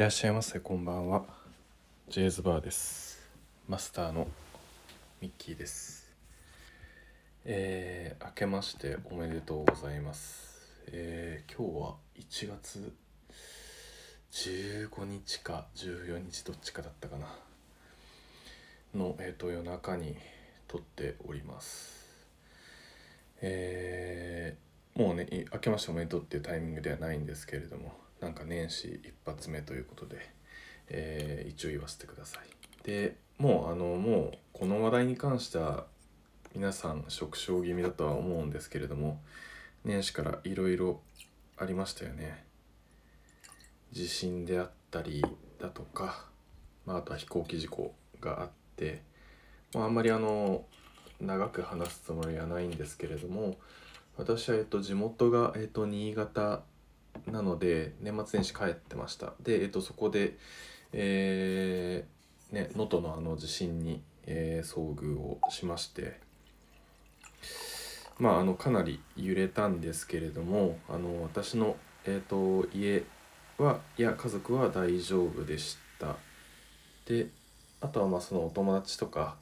らっしゃいませこんばんは。ジェイズバーです。マスターのミッキーです。えー、明けましておめでとうございます。えー、今日は1月15日か14日どっちかだったかな。のえっ、ー、と夜中に撮っております。えー、もうね明けましておめでとうっていうタイミングではないんですけれども。なんか年始一発目ということで、えー、一応言わせてください。でもうあのもうこの話題に関しては皆さん食傷気味だとは思うんですけれども年始からいろいろありましたよね。地震であったりだとか、まあ、あとは飛行機事故があって、まあ、あんまりあの長く話すつもりはないんですけれども私は、えっと、地元が、えっと、新潟なので年末年始帰ってました。で、えっと、そこでえー、ね能登のあの地震に、えー、遭遇をしましてまああのかなり揺れたんですけれどもあの私の、えーと、家はいや家族は大丈夫でした。であとはまあそのお友達とか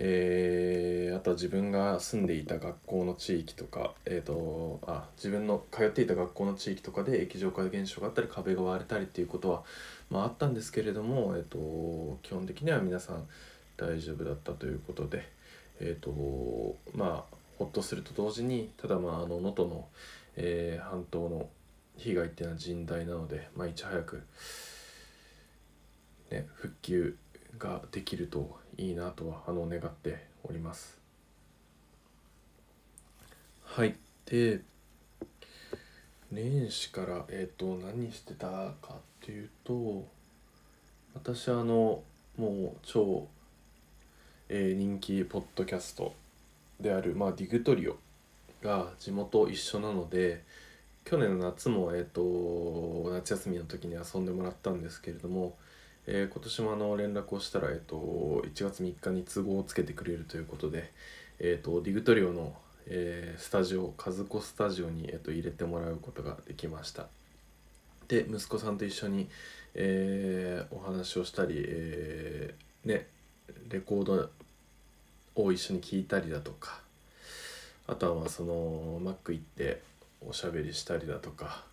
えー、あとは自分が住んでいた学校の地域とか、えーと、あ自分の通っていた学校の地域とかで液状化現象があったり壁が割れたりっていうことは、まあ、あったんですけれども、えーと、基本的には皆さん大丈夫だったということで、えーとまあ、ほっとすると同時にただまああの能登の、えー、半島の被害っていうのは甚大なので、まあ、いち早く、ね、復旧ができるといいなとはあの願っております。はい。で年始からえっ、ー、と何してたかっていうと私あのもう超、えー、人気ポッドキャストである、まあ、ディグトリオが地元一緒なので去年の夏も、えーと夏休みの時に遊んでもらったんですけれどもえー、今年もあの連絡をしたら、えーと、1月3日に都合をつけてくれるということで、えーと、ディグトリオの、えー、スタジオ和子スタジオに、えーと、入れてもらうことができました。で息子さんと一緒に、えー、お話をしたり、えー、ねレコードを一緒に聴いたりだとかあとはそのマック行っておしゃべりしたりだとか、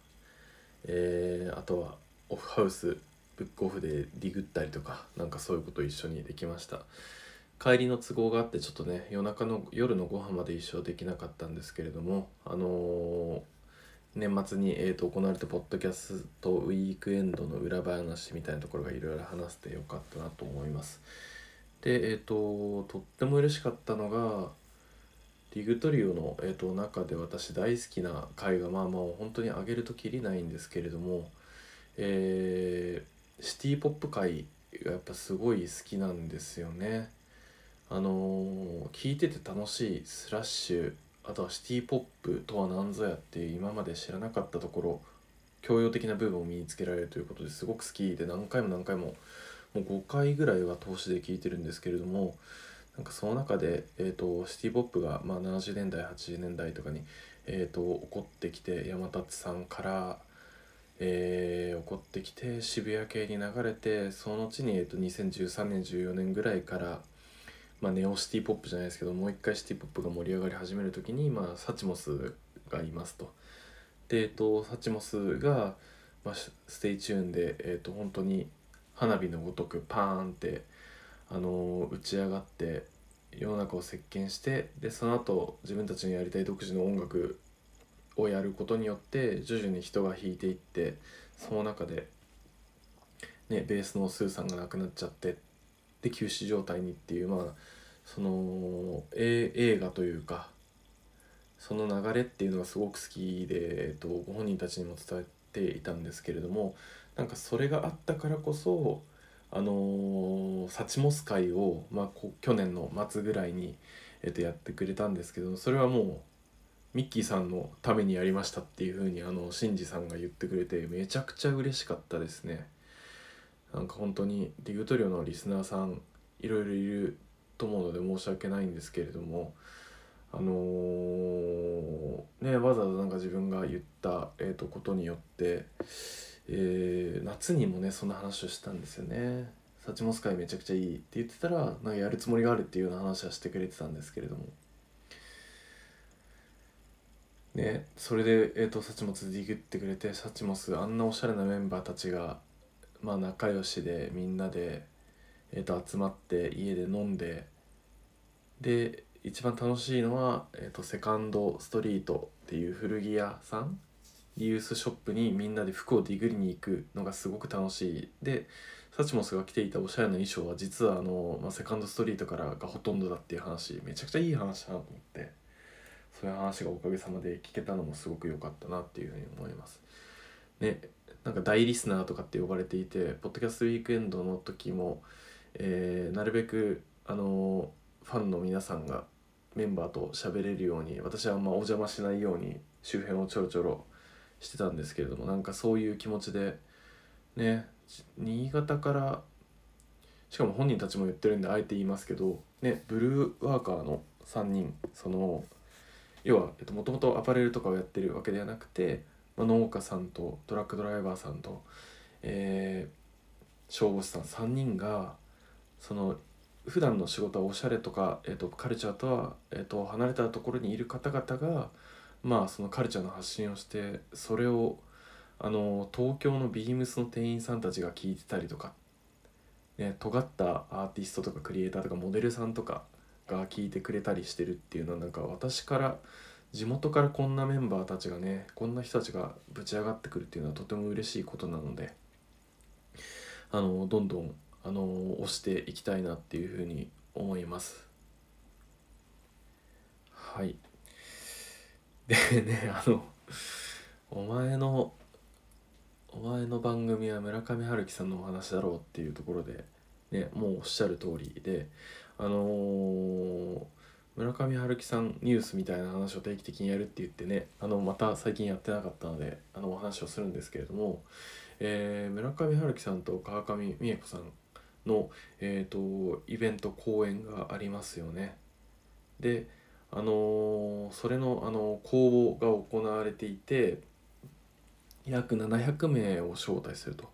えー、あとはオフハウスブックオフでディグったりとかなんかそういうことを一緒にできました。帰りの都合があってちょっとね夜中の夜のご飯まで一緒できなかったんですけれどもあのー、年末に、えーと、行われたポッドキャストウィークエンドの裏話みたいなところがいろいろ話してよかったなと思います。でえっ、ー、ととっても嬉しかったのがディグトリオの、えーと、中で私大好きな回がまあまあ本当にあげるときりないんですけれどもえーシティポップ界がやっぱすごい好きなんですよね。あのー、聞いてて楽しいスラッシュあとはシティポップとは何ぞやっていう今まで知らなかったところ教養的な部分を身につけられるということですごく好きで何回も何回ももう5回ぐらいは投資で聞いてるんですけれどもなんかその中で、えーと、シティポップが、まあ、70年代80年代とかに、えーと起こってきて山達さんからえー、起こってきて渋谷系に流れてその後に、えー、と2013年14年ぐらいから、まあ、ネオシティポップじゃないですけどもう一回シティポップが盛り上がり始める時に、まあ、 Suchmos がいますと。で、えーと、 Suchmos が、まあ、 STAY TUNE で、えーと、本当に花火のごとくパーンって、あのー、打ち上がって世の中を席巻してでその後自分たちのやりたい独自の音楽をやることによって徐々に人が弾いていってその中で、ね、ベースのスーさんが亡くなっちゃってで休止状態にっていうまあその映画というかその流れっていうのがすごく好きで、えっと、ご本人たちにも伝えていたんですけれどもなんかそれがあったからこそあのー、サチモス会を、まあ、去年の末ぐらいに、えっと、やってくれたんですけどそれはもうミッキーさんのためにやりましたっていう風にあのシンジさんが言ってくれてめちゃくちゃ嬉しかったですねなんか本当にディグトリオのリスナーさんいろいろいると思うので申し訳ないんですけれどもあのー、ねわざわざなんか自分が言った、えーと、ことによって、えー、夏にもねそんな話をしたんですよね。サチモス会めちゃくちゃいいって言ってたらなんかやるつもりがあるっていうような話はしてくれてたんですけれどもねそれで、えーと、サチモスディグってくれてサチモスあんなおしゃれなメンバーたちがまあ仲良しでみんなで、えーと、集まって家で飲んでで一番楽しいのは、えーと、セカンドストリートっていう古着屋さんリユースショップにみんなで服をディグりに行くのがすごく楽しい。でサチモスが着ていたおしゃれな衣装は実はあの、まあ、セカンドストリートからがほとんどだっていう話めちゃくちゃいい話だなと思って。そういう話がおかげさまで聞けたのもすごく良かったなっていうふうに思います。ねなんか大リスナーとかって呼ばれていてポッドキャストウィークエンドの時も、えー、なるべくあのファンの皆さんがメンバーと喋れるように私はあんまお邪魔しないように周辺をちょろちょろしてたんですけれどもなんかそういう気持ちでね新潟からしかも本人たちも言ってるんであえて言いますけどねブルーワーカーの3人その要はもともとアパレルとかをやってるわけではなくてまあ、農家さんとトラックドライバーさんと、えー、消防士さん3人がその普段の仕事はおしゃれとか、えーと、カルチャーとは、えーと、離れたところにいる方々がまあそのカルチャーの発信をしてそれをあの東京のビームスの店員さんたちが聞いてたりとか、ね、尖ったアーティストとかクリエイターとかモデルさんとかが聞いてくれたりしてるっていうのはなんか私から地元からこんなメンバーたちがねこんな人たちがぶち上がってくるっていうのはとても嬉しいことなのであのどんどんあの押していきたいなっていうふうに思います。はい。でねあのお前のお前の番組は村上春樹さんのお話だろうっていうところでねもうおっしゃる通りであのー村上春樹さんニュースみたいな話を定期的にやるって言ってねあのまた最近やってなかったのであのお話をするんですけれども、えー、村上春樹さんと川上美恵子さんの、えーと、イベント公演がありますよね。であのー、それの、あの公募が行われていて約700名を招待すると。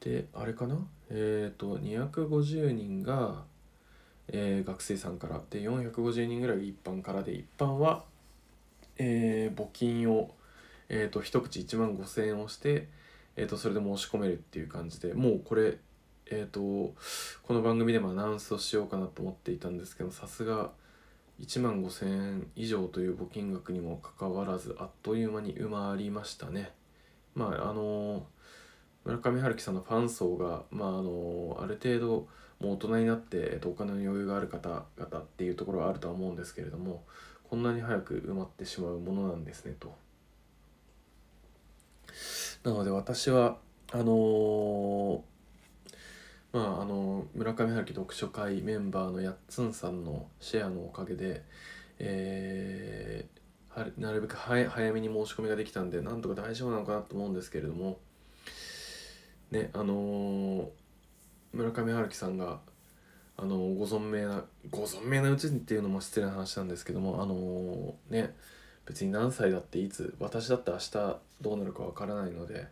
であれかな？えっ、ー、と250人がえー、学生さんからで450人ぐらい一般からで一般は、えー、募金を、えーと、一口1万5,000円をして、えーと、それで申し込めるっていう感じでもうこれ、えーと、この番組でもアナウンスをしようかなと思っていたんですけどさすが1万5,000円以上という募金額にもかかわらずあっという間に埋まりましたね。まああの村上春樹さんのファン層が、まあ、あのある程度もう大人になって、えっと、お金の余裕がある方々っていうところはあるとは思うんですけれどもこんなに早く埋まってしまうものなんですねと。なので私はあのー、まああの村上春樹読書会メンバーのやっつんさんのシェアのおかげで、えー、なるべく早めに申し込みができたんでなんとか大丈夫なのかなと思うんですけれどもねあのー村上春樹さんがあのご存命なご存命なうちにっていうのも失礼な話なんですけどもあのね別に何歳だっていつ私だって明日どうなるかわからないので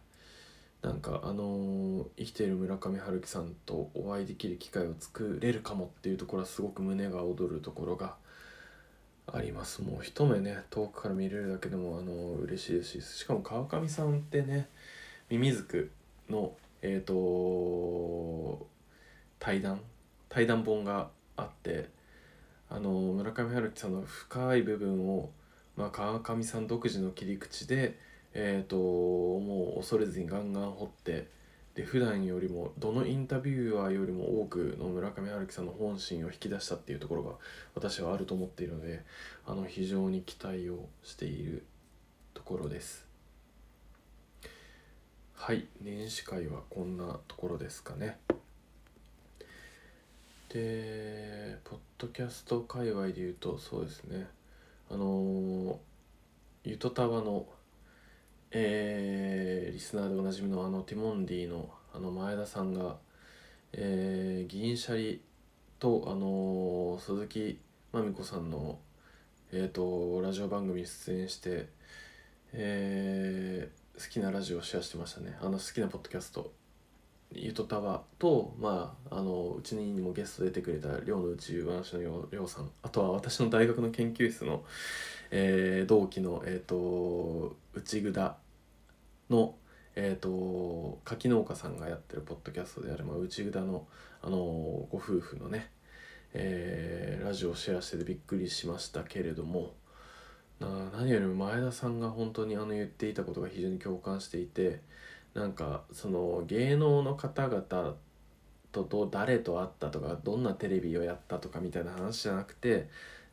なんかあの生きている村上春樹さんとお会いできる機会を作れるかもっていうところはすごく胸が躍るところがあります。もう一目ね遠くから見れるだけでもあの嬉しいですししかも川上さんってねミミズクのえっ、ー、と対談対談本があってあの村上春樹さんの深い部分を、まあ、川上さん独自の切り口で、えーと、もう恐れずにガンガン掘ってで普段よりもどのインタビューアーよりも多くの村上春樹さんの本心を引き出したっていうところが私はあると思っているのであの非常に期待をしているところです。はい年始会はこんなところですかね。でポッドキャスト界隈で言うとそうですね。あのゆとたわのえー、リスナーでおなじみのあのティモンディのあの前田さんが、えー、銀シャリとあの鈴木まみこさんのえーと、ラジオ番組に出演して、えー、好きなラジオをシェアしてましたね。あの好きなポッドキャスト。ゆとたわと、まあ、あのうちにもゲスト出てくれた寮の宇宙話のりょうさん。あとは私の大学の研究室の、えー、同期の、えーと、内札の、えーと、柿農家さんがやってるポッドキャストである、まあ、内札の、あのご夫婦のね、えー、ラジオをシェアしててびっくりしましたけれども何よりも前田さんが本当にあの言っていたことが非常に共感していてなんかその芸能の方々とど誰と会ったとかどんなテレビをやったとかみたいな話じゃなくて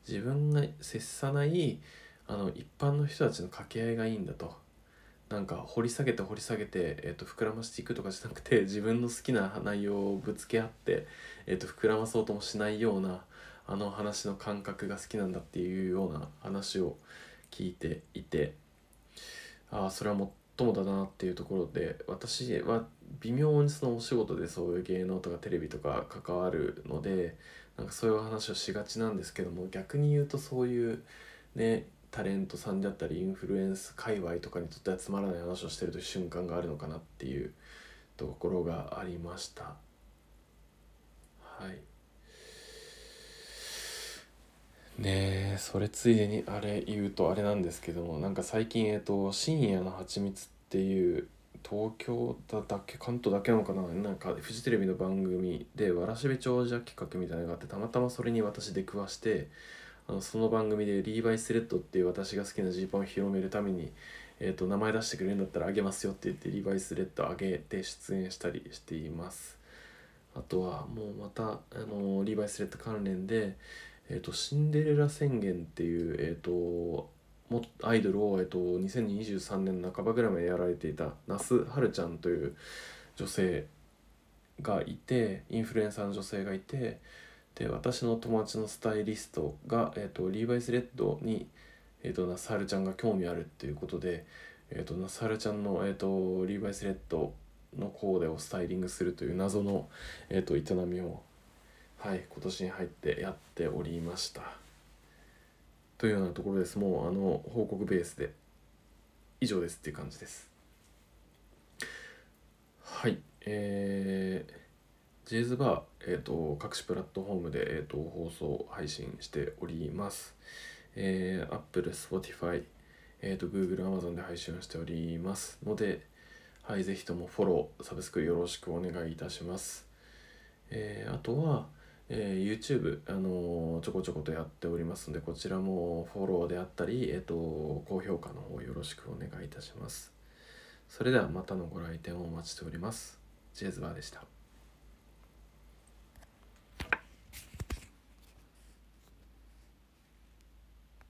自分が接さないあの一般の人たちの掛け合いがいいんだと。なんか掘り下げて掘り下げて、えー、と膨らましていくとかじゃなくて自分の好きな内容をぶつけ合って、えー、と膨らまそうともしないようなあの話の感覚が好きなんだっていうような話を聞いていてああそれはもっともだなっていうところで私は微妙にそのお仕事でそういう芸能とかテレビとか関わるのでなんかそういう話をしがちなんですけども逆に言うとそういうねタレントさんであったりインフルエンス界隈とかにとってはつまらない話をしてるという瞬間があるのかなっていうところがありました。はい。ねえそれついでにあれ言うとあれなんですけどもなんか最近えっと「深夜の蜂蜜」っていう東京だだけ関東だけなのかななんかフジテレビの番組でわらしべ長者企画みたいなのがあってたまたまそれに私出くわしてあのその番組でリーバイスレッドっていう私が好きなジーパンを広めるために、えーと、名前出してくれるんだったらあげますよって言ってリーバイスレッドあげて出演したりしています。あとはもうまたあのリーバイスレッド関連でえーと、シンデレラ宣言っていう、えーと、もアイドルを、えーと、2023年半ばぐらいまでやられていた那須はるちゃんという女性がいてインフルエンサーの女性がいてで私の友達のスタイリストが、えー、とリーバイスレッドに、えー、と那須はるちゃんが興味あるっていうことで、えー、と那須はるちゃんの、えー、とリーバイスレッドのコーデをスタイリングするという謎の、えー、と営みをはい今年に入ってやっておりました。というようなところです。もうあの報告ベースで以上ですっていう感じです。はいえー、ジェイズバー、えーと、各種プラットフォームで、えーと、放送配信しております、えー、Apple、Spotify、えーと、Google、Amazon で配信をしております。ので、はい、ぜひともフォロー、サブスクよろしくお願いいたします。えー、あとは、えー、YouTube、あのー、ちょこちょことやっておりますので、こちらもフォローであったり、えっ、ー、と、高評価の方よろしくお願いいたします。それではまたのご来店をお待ちしております。ジェズバーでした。